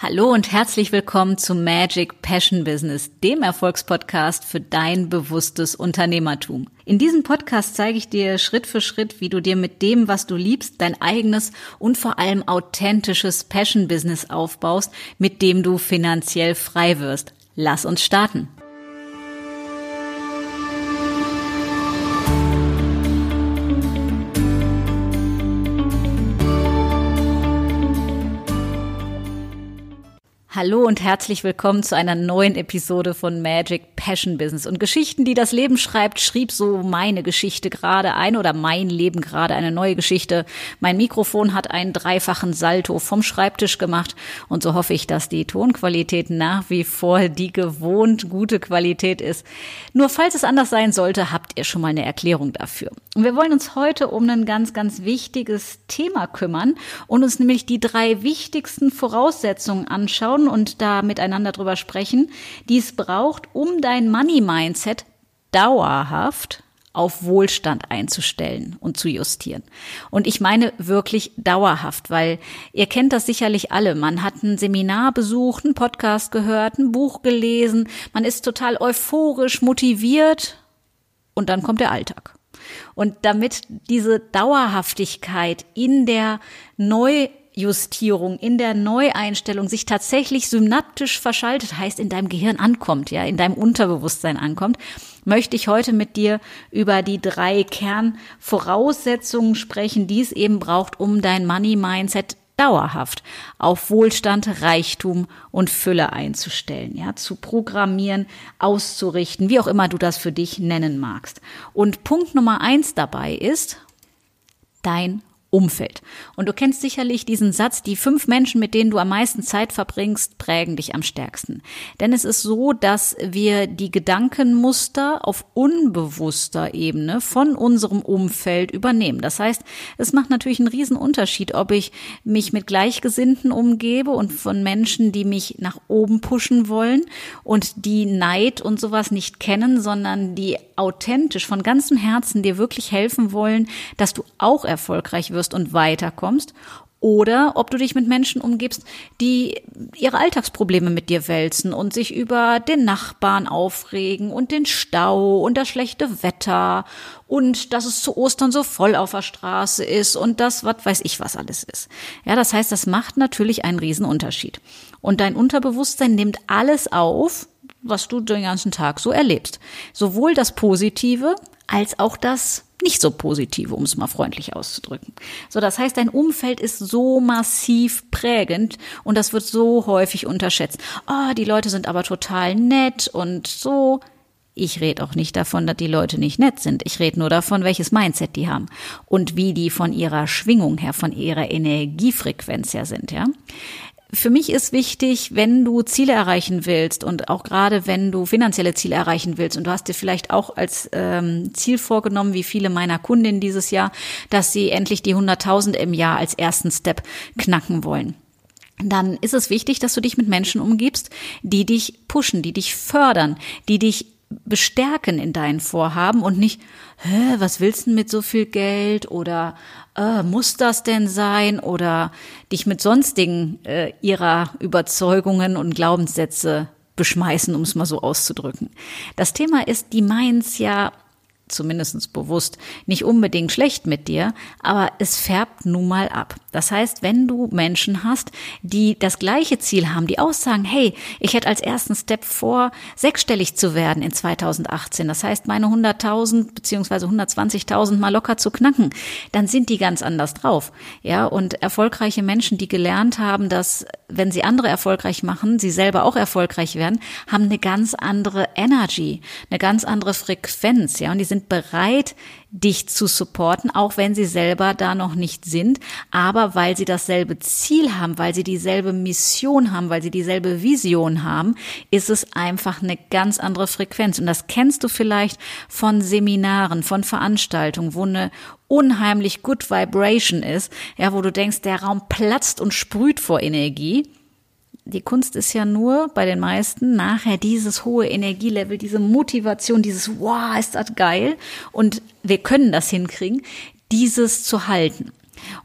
Hallo und herzlich willkommen zu Magic Passion Business, dem Erfolgspodcast für dein bewusstes Unternehmertum. In diesem Podcast zeige ich dir Schritt für Schritt, wie du dir mit dem, was du liebst, dein eigenes und vor allem authentisches Passion Business aufbaust, mit dem du finanziell frei wirst. Lass uns starten. Hallo und herzlich willkommen zu einer neuen Episode von Magic Passion Business. Und Geschichten, die das Leben schreibt, schrieb so meine Geschichte gerade ein oder mein Leben gerade eine neue Geschichte. Mein Mikrofon hat einen dreifachen Salto vom Schreibtisch gemacht und so hoffe ich, dass die Tonqualität nach wie vor die gewohnt gute Qualität ist. Nur falls es anders sein sollte, habt ihr schon mal eine Erklärung dafür. Und wir wollen uns heute um ein ganz, ganz wichtiges Thema kümmern und uns nämlich die drei wichtigsten Voraussetzungen anschauen und da miteinander drüber sprechen, die es braucht, um dein Money-Mindset dauerhaft auf Wohlstand einzustellen und zu justieren. Und ich meine wirklich dauerhaft, weil ihr kennt das sicherlich alle. Man hat ein Seminar besucht, einen Podcast gehört, ein Buch gelesen, man ist total euphorisch, motiviert und dann kommt der Alltag. Und damit diese Dauerhaftigkeit in der neu Justierung, in der Neueinstellung sich tatsächlich synaptisch verschaltet, heißt in deinem Gehirn ankommt, ja, in deinem Unterbewusstsein ankommt, möchte ich heute mit dir über die drei Kernvoraussetzungen sprechen, die es eben braucht, um dein Money Mindset dauerhaft auf Wohlstand, Reichtum und Fülle einzustellen, ja, zu programmieren, auszurichten, wie auch immer du das für dich nennen magst. Und Punkt Nummer eins dabei ist dein Umfeld. Und du kennst sicherlich diesen Satz, die fünf Menschen, mit denen du am meisten Zeit verbringst, prägen dich am stärksten. Denn es ist so, dass wir die Gedankenmuster auf unbewusster Ebene von unserem Umfeld übernehmen. Das heißt, es macht natürlich einen riesen Unterschied, ob ich mich mit Gleichgesinnten umgebe und von Menschen, die mich nach oben pushen wollen und die Neid und sowas nicht kennen, sondern die authentisch von ganzem Herzen dir wirklich helfen wollen, dass du auch erfolgreich wirst und weiterkommst oder ob du dich mit Menschen umgibst, die ihre Alltagsprobleme mit dir wälzen und sich über den Nachbarn aufregen und den Stau und das schlechte Wetter und dass es zu Ostern so voll auf der Straße ist und das, was weiß ich, was alles ist. Ja, das heißt, das macht natürlich einen Riesenunterschied. Und dein Unterbewusstsein nimmt alles auf, was du den ganzen Tag so erlebst. Sowohl das Positive als auch das nicht so positive, um es mal freundlich auszudrücken. So, das heißt, dein Umfeld ist so massiv prägend und das wird so häufig unterschätzt. Ah, oh, die Leute sind aber total nett und so. Ich rede auch nicht davon, dass die Leute nicht nett sind. Ich rede nur davon, welches Mindset die haben und wie die von ihrer Schwingung her, von ihrer Energiefrequenz her sind, ja. Für mich ist wichtig, wenn du Ziele erreichen willst und auch gerade wenn du finanzielle Ziele erreichen willst. Und du hast dir vielleicht auch als ähm, Ziel vorgenommen, wie viele meiner Kundinnen dieses Jahr, dass sie endlich die 100.000 im Jahr als ersten Step knacken wollen. Dann ist es wichtig, dass du dich mit Menschen umgibst, die dich pushen, die dich fördern, die dich bestärken in deinen Vorhaben und nicht, Hä, was willst du mit so viel Geld oder äh, muss das denn sein oder dich mit sonstigen äh, ihrer Überzeugungen und Glaubenssätze beschmeißen, um es mal so auszudrücken. Das Thema ist, die meins ja zumindest bewusst, nicht unbedingt schlecht mit dir, aber es färbt nun mal ab. Das heißt, wenn du Menschen hast, die das gleiche Ziel haben, die aussagen, hey, ich hätte als ersten Step vor, sechsstellig zu werden in 2018, das heißt, meine 100.000 beziehungsweise 120.000 mal locker zu knacken, dann sind die ganz anders drauf. Ja, und erfolgreiche Menschen, die gelernt haben, dass wenn sie andere erfolgreich machen, sie selber auch erfolgreich werden, haben eine ganz andere Energy, eine ganz andere Frequenz, ja, und die sind sind bereit, dich zu supporten, auch wenn sie selber da noch nicht sind, aber weil sie dasselbe Ziel haben, weil sie dieselbe Mission haben, weil sie dieselbe Vision haben, ist es einfach eine ganz andere Frequenz. Und das kennst du vielleicht von Seminaren, von Veranstaltungen, wo eine unheimlich good Vibration ist, ja, wo du denkst, der Raum platzt und sprüht vor Energie die Kunst ist ja nur bei den meisten nachher dieses hohe Energielevel, diese Motivation, dieses wow, ist das geil und wir können das hinkriegen, dieses zu halten.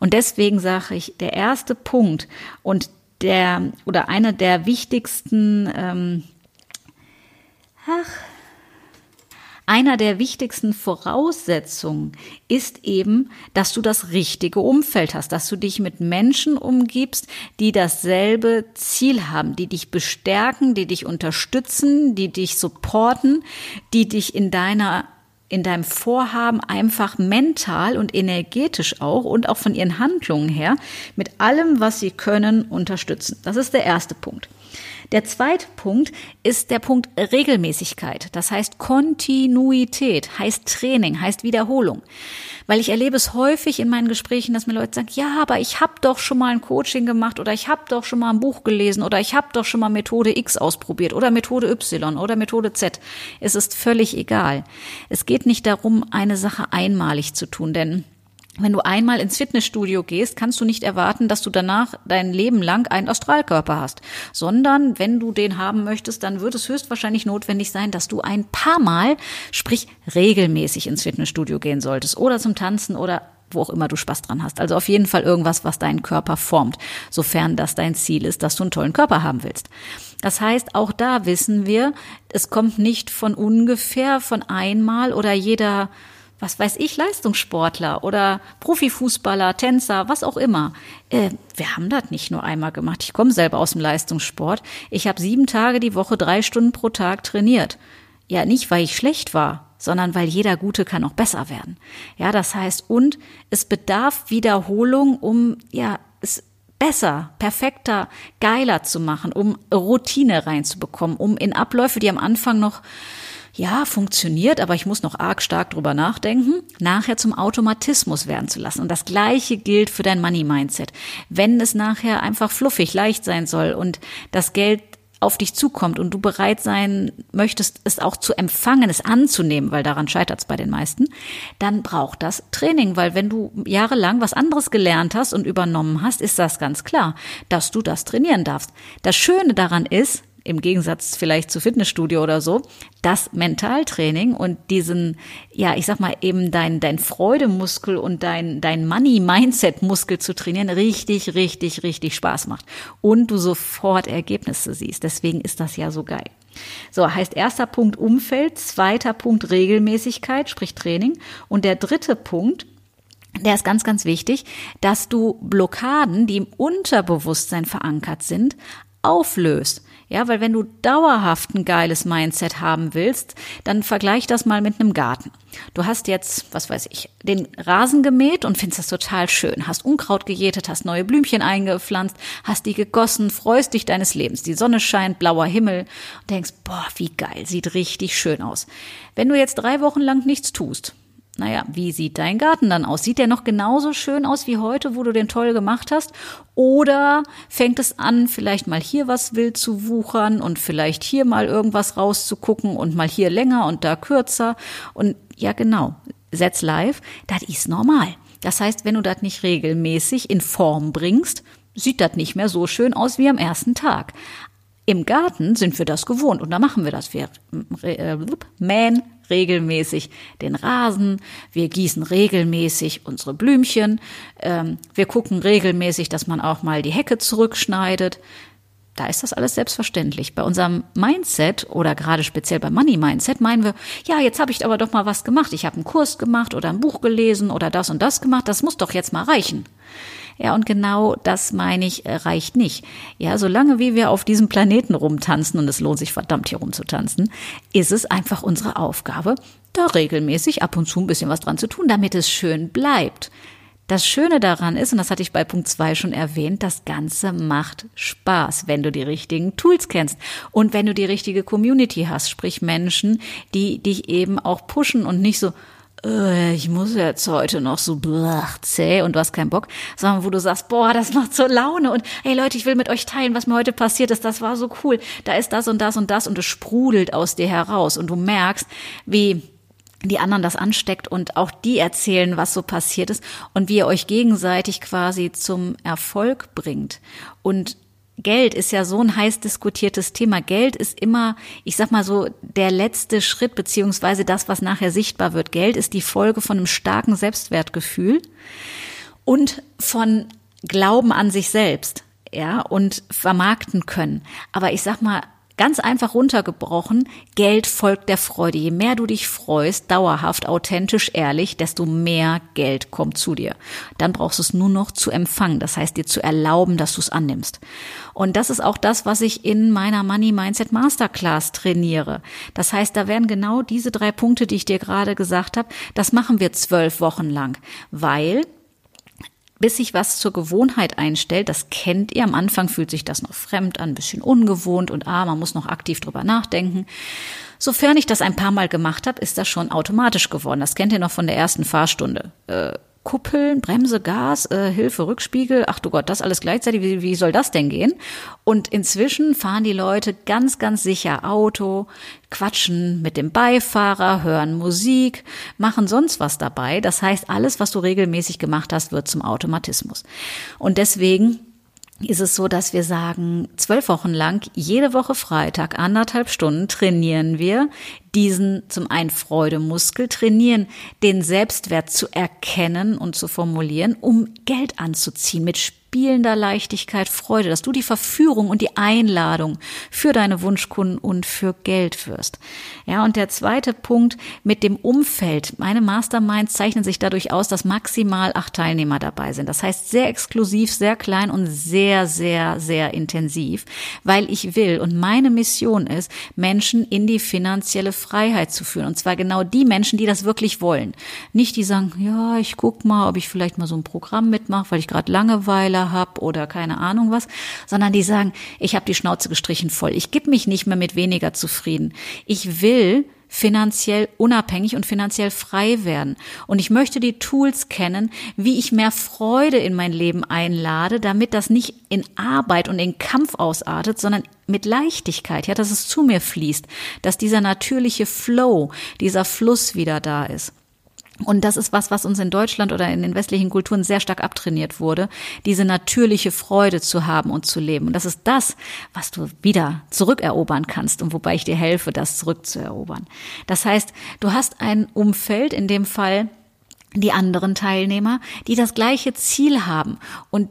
Und deswegen sage ich, der erste Punkt und der oder einer der wichtigsten, ähm, ach, einer der wichtigsten Voraussetzungen ist eben, dass du das richtige Umfeld hast, dass du dich mit Menschen umgibst, die dasselbe Ziel haben, die dich bestärken, die dich unterstützen, die dich supporten, die dich in deiner in deinem Vorhaben einfach mental und energetisch auch und auch von ihren Handlungen her mit allem, was sie können, unterstützen. Das ist der erste Punkt. Der zweite Punkt ist der Punkt Regelmäßigkeit. Das heißt Kontinuität, heißt Training, heißt Wiederholung. Weil ich erlebe es häufig in meinen Gesprächen, dass mir Leute sagen, ja, aber ich habe doch schon mal ein Coaching gemacht oder ich habe doch schon mal ein Buch gelesen oder ich habe doch schon mal Methode X ausprobiert oder Methode Y oder Methode Z. Es ist völlig egal. Es geht nicht darum, eine Sache einmalig zu tun, denn wenn du einmal ins Fitnessstudio gehst, kannst du nicht erwarten, dass du danach dein Leben lang einen Astralkörper hast, sondern wenn du den haben möchtest, dann wird es höchstwahrscheinlich notwendig sein, dass du ein paar Mal, sprich regelmäßig ins Fitnessstudio gehen solltest oder zum Tanzen oder wo auch immer du Spaß dran hast. Also auf jeden Fall irgendwas, was deinen Körper formt, sofern das dein Ziel ist, dass du einen tollen Körper haben willst. Das heißt, auch da wissen wir, es kommt nicht von ungefähr, von einmal oder jeder was weiß ich, Leistungssportler oder Profifußballer, Tänzer, was auch immer. Äh, wir haben das nicht nur einmal gemacht. Ich komme selber aus dem Leistungssport. Ich habe sieben Tage die Woche drei Stunden pro Tag trainiert. Ja, nicht, weil ich schlecht war, sondern weil jeder Gute kann auch besser werden. Ja, das heißt, und es bedarf Wiederholung, um, ja, es besser, perfekter, geiler zu machen, um Routine reinzubekommen, um in Abläufe, die am Anfang noch ja, funktioniert, aber ich muss noch arg stark drüber nachdenken, nachher zum Automatismus werden zu lassen. Und das Gleiche gilt für dein Money-Mindset. Wenn es nachher einfach fluffig, leicht sein soll und das Geld auf dich zukommt und du bereit sein möchtest, es auch zu empfangen, es anzunehmen, weil daran scheitert es bei den meisten, dann braucht das Training, weil wenn du jahrelang was anderes gelernt hast und übernommen hast, ist das ganz klar, dass du das trainieren darfst. Das Schöne daran ist, im Gegensatz vielleicht zu Fitnessstudio oder so, das Mentaltraining und diesen, ja, ich sag mal eben dein, dein Freudemuskel und dein, dein Money-Mindset-Muskel zu trainieren, richtig, richtig, richtig Spaß macht. Und du sofort Ergebnisse siehst. Deswegen ist das ja so geil. So, heißt erster Punkt Umfeld, zweiter Punkt Regelmäßigkeit, sprich Training. Und der dritte Punkt, der ist ganz, ganz wichtig, dass du Blockaden, die im Unterbewusstsein verankert sind, auflöst. Ja, weil wenn du dauerhaft ein geiles Mindset haben willst, dann vergleich das mal mit einem Garten. Du hast jetzt, was weiß ich, den Rasen gemäht und findest das total schön. Hast Unkraut gejätet, hast neue Blümchen eingepflanzt, hast die gegossen, freust dich deines Lebens. Die Sonne scheint, blauer Himmel und denkst, boah, wie geil, sieht richtig schön aus. Wenn du jetzt drei Wochen lang nichts tust, naja, wie sieht dein Garten dann aus? Sieht der noch genauso schön aus wie heute, wo du den toll gemacht hast? Oder fängt es an, vielleicht mal hier was wild zu wuchern und vielleicht hier mal irgendwas rauszugucken und mal hier länger und da kürzer? Und ja, genau, setz live, das ist normal. Das heißt, wenn du das nicht regelmäßig in Form bringst, sieht das nicht mehr so schön aus wie am ersten Tag. Im Garten sind wir das gewohnt und da machen wir das. Wir äh, mähen regelmäßig den Rasen, wir gießen regelmäßig unsere Blümchen, ähm, wir gucken regelmäßig, dass man auch mal die Hecke zurückschneidet. Da ist das alles selbstverständlich. Bei unserem Mindset oder gerade speziell beim Money Mindset meinen wir, ja, jetzt habe ich aber doch mal was gemacht. Ich habe einen Kurs gemacht oder ein Buch gelesen oder das und das gemacht. Das muss doch jetzt mal reichen. Ja, und genau das meine ich, äh, reicht nicht. Ja, solange wie wir auf diesem Planeten rumtanzen, und es lohnt sich verdammt hier rumzutanzen, ist es einfach unsere Aufgabe, da regelmäßig ab und zu ein bisschen was dran zu tun, damit es schön bleibt. Das Schöne daran ist, und das hatte ich bei Punkt zwei schon erwähnt, das Ganze macht Spaß, wenn du die richtigen Tools kennst und wenn du die richtige Community hast, sprich Menschen, die dich eben auch pushen und nicht so, ich muss jetzt heute noch so blach, zäh und du hast keinen Bock, sondern wo du sagst, boah, das macht so Laune und hey Leute, ich will mit euch teilen, was mir heute passiert ist, das war so cool, da ist das und das und das und es sprudelt aus dir heraus und du merkst, wie die anderen das ansteckt und auch die erzählen, was so passiert ist und wie ihr euch gegenseitig quasi zum Erfolg bringt. Und Geld ist ja so ein heiß diskutiertes Thema. Geld ist immer, ich sag mal so, der letzte Schritt, beziehungsweise das, was nachher sichtbar wird. Geld ist die Folge von einem starken Selbstwertgefühl und von Glauben an sich selbst. ja, und vermarkten können. Aber ich sag mal, Ganz einfach runtergebrochen, Geld folgt der Freude. Je mehr du dich freust, dauerhaft, authentisch, ehrlich, desto mehr Geld kommt zu dir. Dann brauchst du es nur noch zu empfangen, das heißt dir zu erlauben, dass du es annimmst. Und das ist auch das, was ich in meiner Money Mindset Masterclass trainiere. Das heißt, da werden genau diese drei Punkte, die ich dir gerade gesagt habe, das machen wir zwölf Wochen lang, weil bis sich was zur Gewohnheit einstellt, das kennt ihr. Am Anfang fühlt sich das noch fremd an, ein bisschen ungewohnt und ah, man muss noch aktiv drüber nachdenken. Sofern ich das ein paar Mal gemacht habe, ist das schon automatisch geworden. Das kennt ihr noch von der ersten Fahrstunde. Äh, Kuppeln, Bremse, Gas, äh, Hilfe, Rückspiegel, ach du Gott, das alles gleichzeitig, wie, wie soll das denn gehen? Und inzwischen fahren die Leute ganz, ganz sicher Auto, quatschen mit dem Beifahrer, hören Musik, machen sonst was dabei. Das heißt, alles, was du regelmäßig gemacht hast, wird zum Automatismus. Und deswegen ist es so, dass wir sagen, zwölf Wochen lang, jede Woche Freitag, anderthalb Stunden trainieren wir diesen zum einen Freudemuskel, trainieren, den Selbstwert zu erkennen und zu formulieren, um Geld anzuziehen mit spielender Leichtigkeit, Freude, dass du die Verführung und die Einladung für deine Wunschkunden und für Geld wirst. Ja, und der zweite Punkt mit dem Umfeld. Meine Masterminds zeichnen sich dadurch aus, dass maximal acht Teilnehmer dabei sind. Das heißt sehr exklusiv, sehr klein und sehr, sehr, sehr intensiv, weil ich will und meine Mission ist, Menschen in die finanzielle Freiheit zu führen. Und zwar genau die Menschen, die das wirklich wollen. Nicht die sagen, ja, ich guck mal, ob ich vielleicht mal so ein Programm mitmache, weil ich gerade Langeweile habe oder keine Ahnung was, sondern die sagen, ich habe die Schnauze gestrichen voll. Ich gebe mich nicht mehr mit weniger zufrieden. Ich will finanziell unabhängig und finanziell frei werden. Und ich möchte die Tools kennen, wie ich mehr Freude in mein Leben einlade, damit das nicht in Arbeit und in Kampf ausartet, sondern mit Leichtigkeit, ja, dass es zu mir fließt, dass dieser natürliche Flow, dieser Fluss wieder da ist. Und das ist was, was uns in Deutschland oder in den westlichen Kulturen sehr stark abtrainiert wurde, diese natürliche Freude zu haben und zu leben. Und das ist das, was du wieder zurückerobern kannst und wobei ich dir helfe, das zurückzuerobern. Das heißt, du hast ein Umfeld, in dem Fall die anderen Teilnehmer, die das gleiche Ziel haben und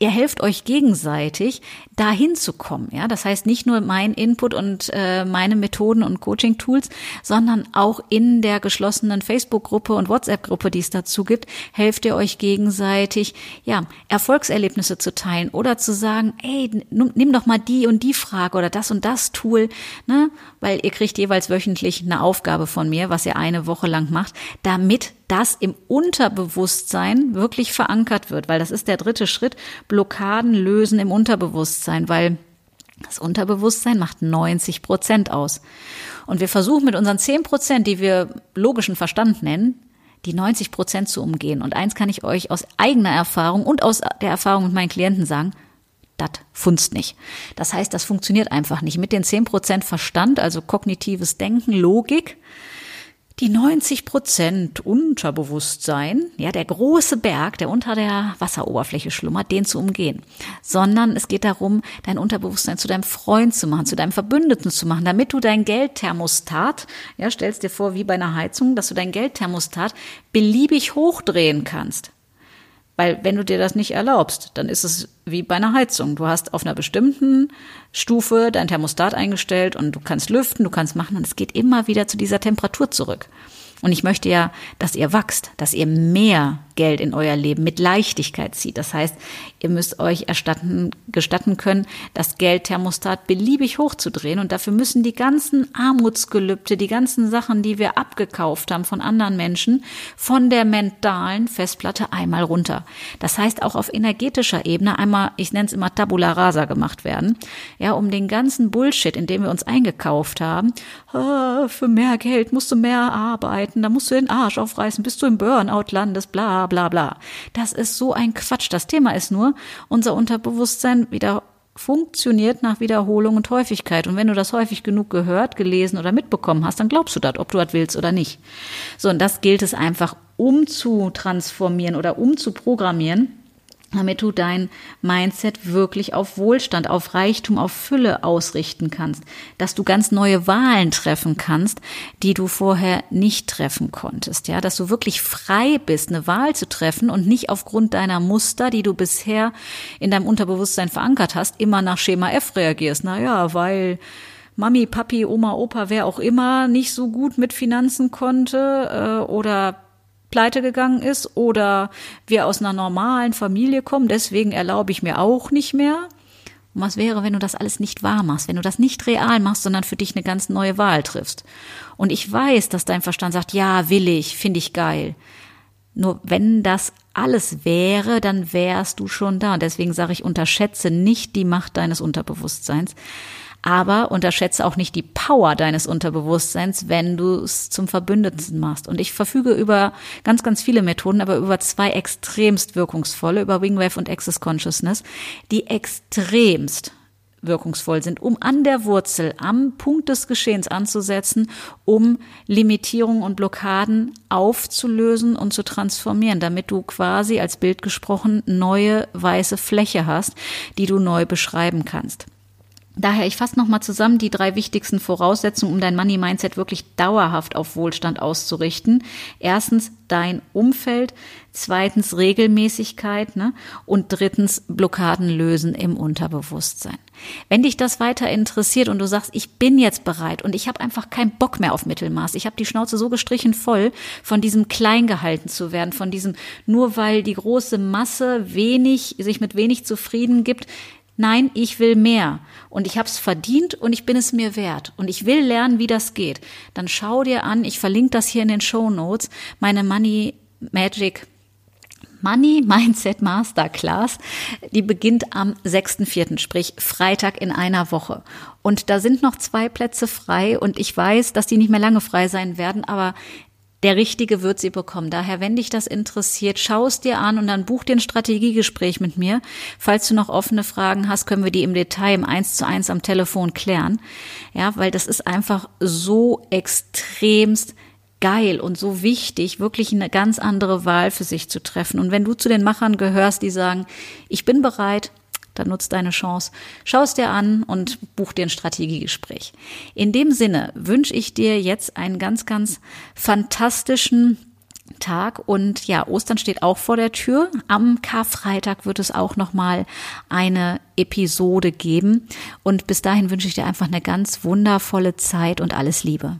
ihr helft euch gegenseitig, dahin zu kommen. Ja, das heißt nicht nur mein Input und äh, meine Methoden und Coaching-Tools, sondern auch in der geschlossenen Facebook-Gruppe und WhatsApp-Gruppe, die es dazu gibt, helft ihr euch gegenseitig, ja, Erfolgserlebnisse zu teilen oder zu sagen, ey, nimm doch mal die und die Frage oder das und das Tool, ne, weil ihr kriegt jeweils wöchentlich eine Aufgabe von mir, was ihr eine Woche lang macht, damit das im Unterbewusstsein wirklich verankert wird, weil das ist der dritte Schritt, Blockaden lösen im Unterbewusstsein, weil das Unterbewusstsein macht 90 Prozent aus. Und wir versuchen mit unseren 10 Prozent, die wir logischen Verstand nennen, die 90 Prozent zu umgehen. Und eins kann ich euch aus eigener Erfahrung und aus der Erfahrung mit meinen Klienten sagen, das funzt nicht. Das heißt, das funktioniert einfach nicht. Mit den 10 Prozent Verstand, also kognitives Denken, Logik, die 90 Prozent Unterbewusstsein, ja, der große Berg, der unter der Wasseroberfläche schlummert, den zu umgehen. Sondern es geht darum, dein Unterbewusstsein zu deinem Freund zu machen, zu deinem Verbündeten zu machen, damit du dein Geldthermostat, ja, stellst dir vor, wie bei einer Heizung, dass du dein Geldthermostat beliebig hochdrehen kannst. Weil wenn du dir das nicht erlaubst, dann ist es wie bei einer Heizung. Du hast auf einer bestimmten Stufe dein Thermostat eingestellt und du kannst lüften, du kannst machen und es geht immer wieder zu dieser Temperatur zurück. Und ich möchte ja, dass ihr wachst, dass ihr mehr Geld in euer Leben mit Leichtigkeit zieht. Das heißt, ihr müsst euch erstatten, gestatten können, das Geldthermostat beliebig hochzudrehen. Und dafür müssen die ganzen Armutsgelübde, die ganzen Sachen, die wir abgekauft haben von anderen Menschen, von der mentalen Festplatte einmal runter. Das heißt, auch auf energetischer Ebene einmal, ich nenne es immer Tabula rasa gemacht werden. Ja, um den ganzen Bullshit, in dem wir uns eingekauft haben. Ah, für mehr Geld musst du mehr arbeiten, da musst du den Arsch aufreißen, bis du im Burnout landest, bla, bla, bla. Das ist so ein Quatsch. Das Thema ist nur, unser Unterbewusstsein wieder funktioniert nach Wiederholung und Häufigkeit. Und wenn du das häufig genug gehört, gelesen oder mitbekommen hast, dann glaubst du das, ob du das willst oder nicht. So, und das gilt es einfach umzutransformieren oder umzuprogrammieren damit du dein Mindset wirklich auf Wohlstand, auf Reichtum, auf Fülle ausrichten kannst, dass du ganz neue Wahlen treffen kannst, die du vorher nicht treffen konntest, ja, dass du wirklich frei bist, eine Wahl zu treffen und nicht aufgrund deiner Muster, die du bisher in deinem Unterbewusstsein verankert hast, immer nach Schema F reagierst. Naja, weil Mami, Papi, Oma, Opa, wer auch immer nicht so gut mit Finanzen konnte äh, oder pleite gegangen ist oder wir aus einer normalen Familie kommen, deswegen erlaube ich mir auch nicht mehr. Und was wäre, wenn du das alles nicht wahr machst, wenn du das nicht real machst, sondern für dich eine ganz neue Wahl triffst? Und ich weiß, dass dein Verstand sagt, ja, will ich, finde ich geil. Nur wenn das alles wäre, dann wärst du schon da. Und deswegen sage ich, unterschätze nicht die Macht deines Unterbewusstseins. Aber unterschätze auch nicht die Power deines Unterbewusstseins, wenn du es zum Verbündeten machst. Und ich verfüge über ganz, ganz viele Methoden, aber über zwei extremst wirkungsvolle, über Wingwave und Access Consciousness, die extremst wirkungsvoll sind, um an der Wurzel, am Punkt des Geschehens anzusetzen, um Limitierungen und Blockaden aufzulösen und zu transformieren, damit du quasi als Bild gesprochen neue weiße Fläche hast, die du neu beschreiben kannst. Daher, ich fasse nochmal zusammen die drei wichtigsten Voraussetzungen, um dein Money Mindset wirklich dauerhaft auf Wohlstand auszurichten. Erstens dein Umfeld, zweitens Regelmäßigkeit ne? und drittens Blockaden lösen im Unterbewusstsein. Wenn dich das weiter interessiert und du sagst, ich bin jetzt bereit und ich habe einfach keinen Bock mehr auf Mittelmaß, ich habe die Schnauze so gestrichen voll von diesem klein gehalten zu werden, von diesem nur weil die große Masse wenig sich mit wenig zufrieden gibt, Nein, ich will mehr und ich habe es verdient und ich bin es mir wert und ich will lernen, wie das geht. Dann schau dir an, ich verlinke das hier in den Show Notes, meine Money Magic Money Mindset Masterclass. Die beginnt am 6.4., sprich Freitag in einer Woche. Und da sind noch zwei Plätze frei und ich weiß, dass die nicht mehr lange frei sein werden, aber der Richtige wird sie bekommen. Daher, wenn dich das interessiert, schau es dir an und dann buch dir ein Strategiegespräch mit mir. Falls du noch offene Fragen hast, können wir die im Detail im Eins zu eins am Telefon klären. Ja, weil das ist einfach so extremst geil und so wichtig, wirklich eine ganz andere Wahl für sich zu treffen. Und wenn du zu den Machern gehörst, die sagen, ich bin bereit, dann nutzt deine Chance. Schau es dir an und buch dir ein Strategiegespräch. In dem Sinne wünsche ich dir jetzt einen ganz, ganz fantastischen Tag und ja, Ostern steht auch vor der Tür. Am Karfreitag wird es auch noch mal eine Episode geben und bis dahin wünsche ich dir einfach eine ganz wundervolle Zeit und alles Liebe.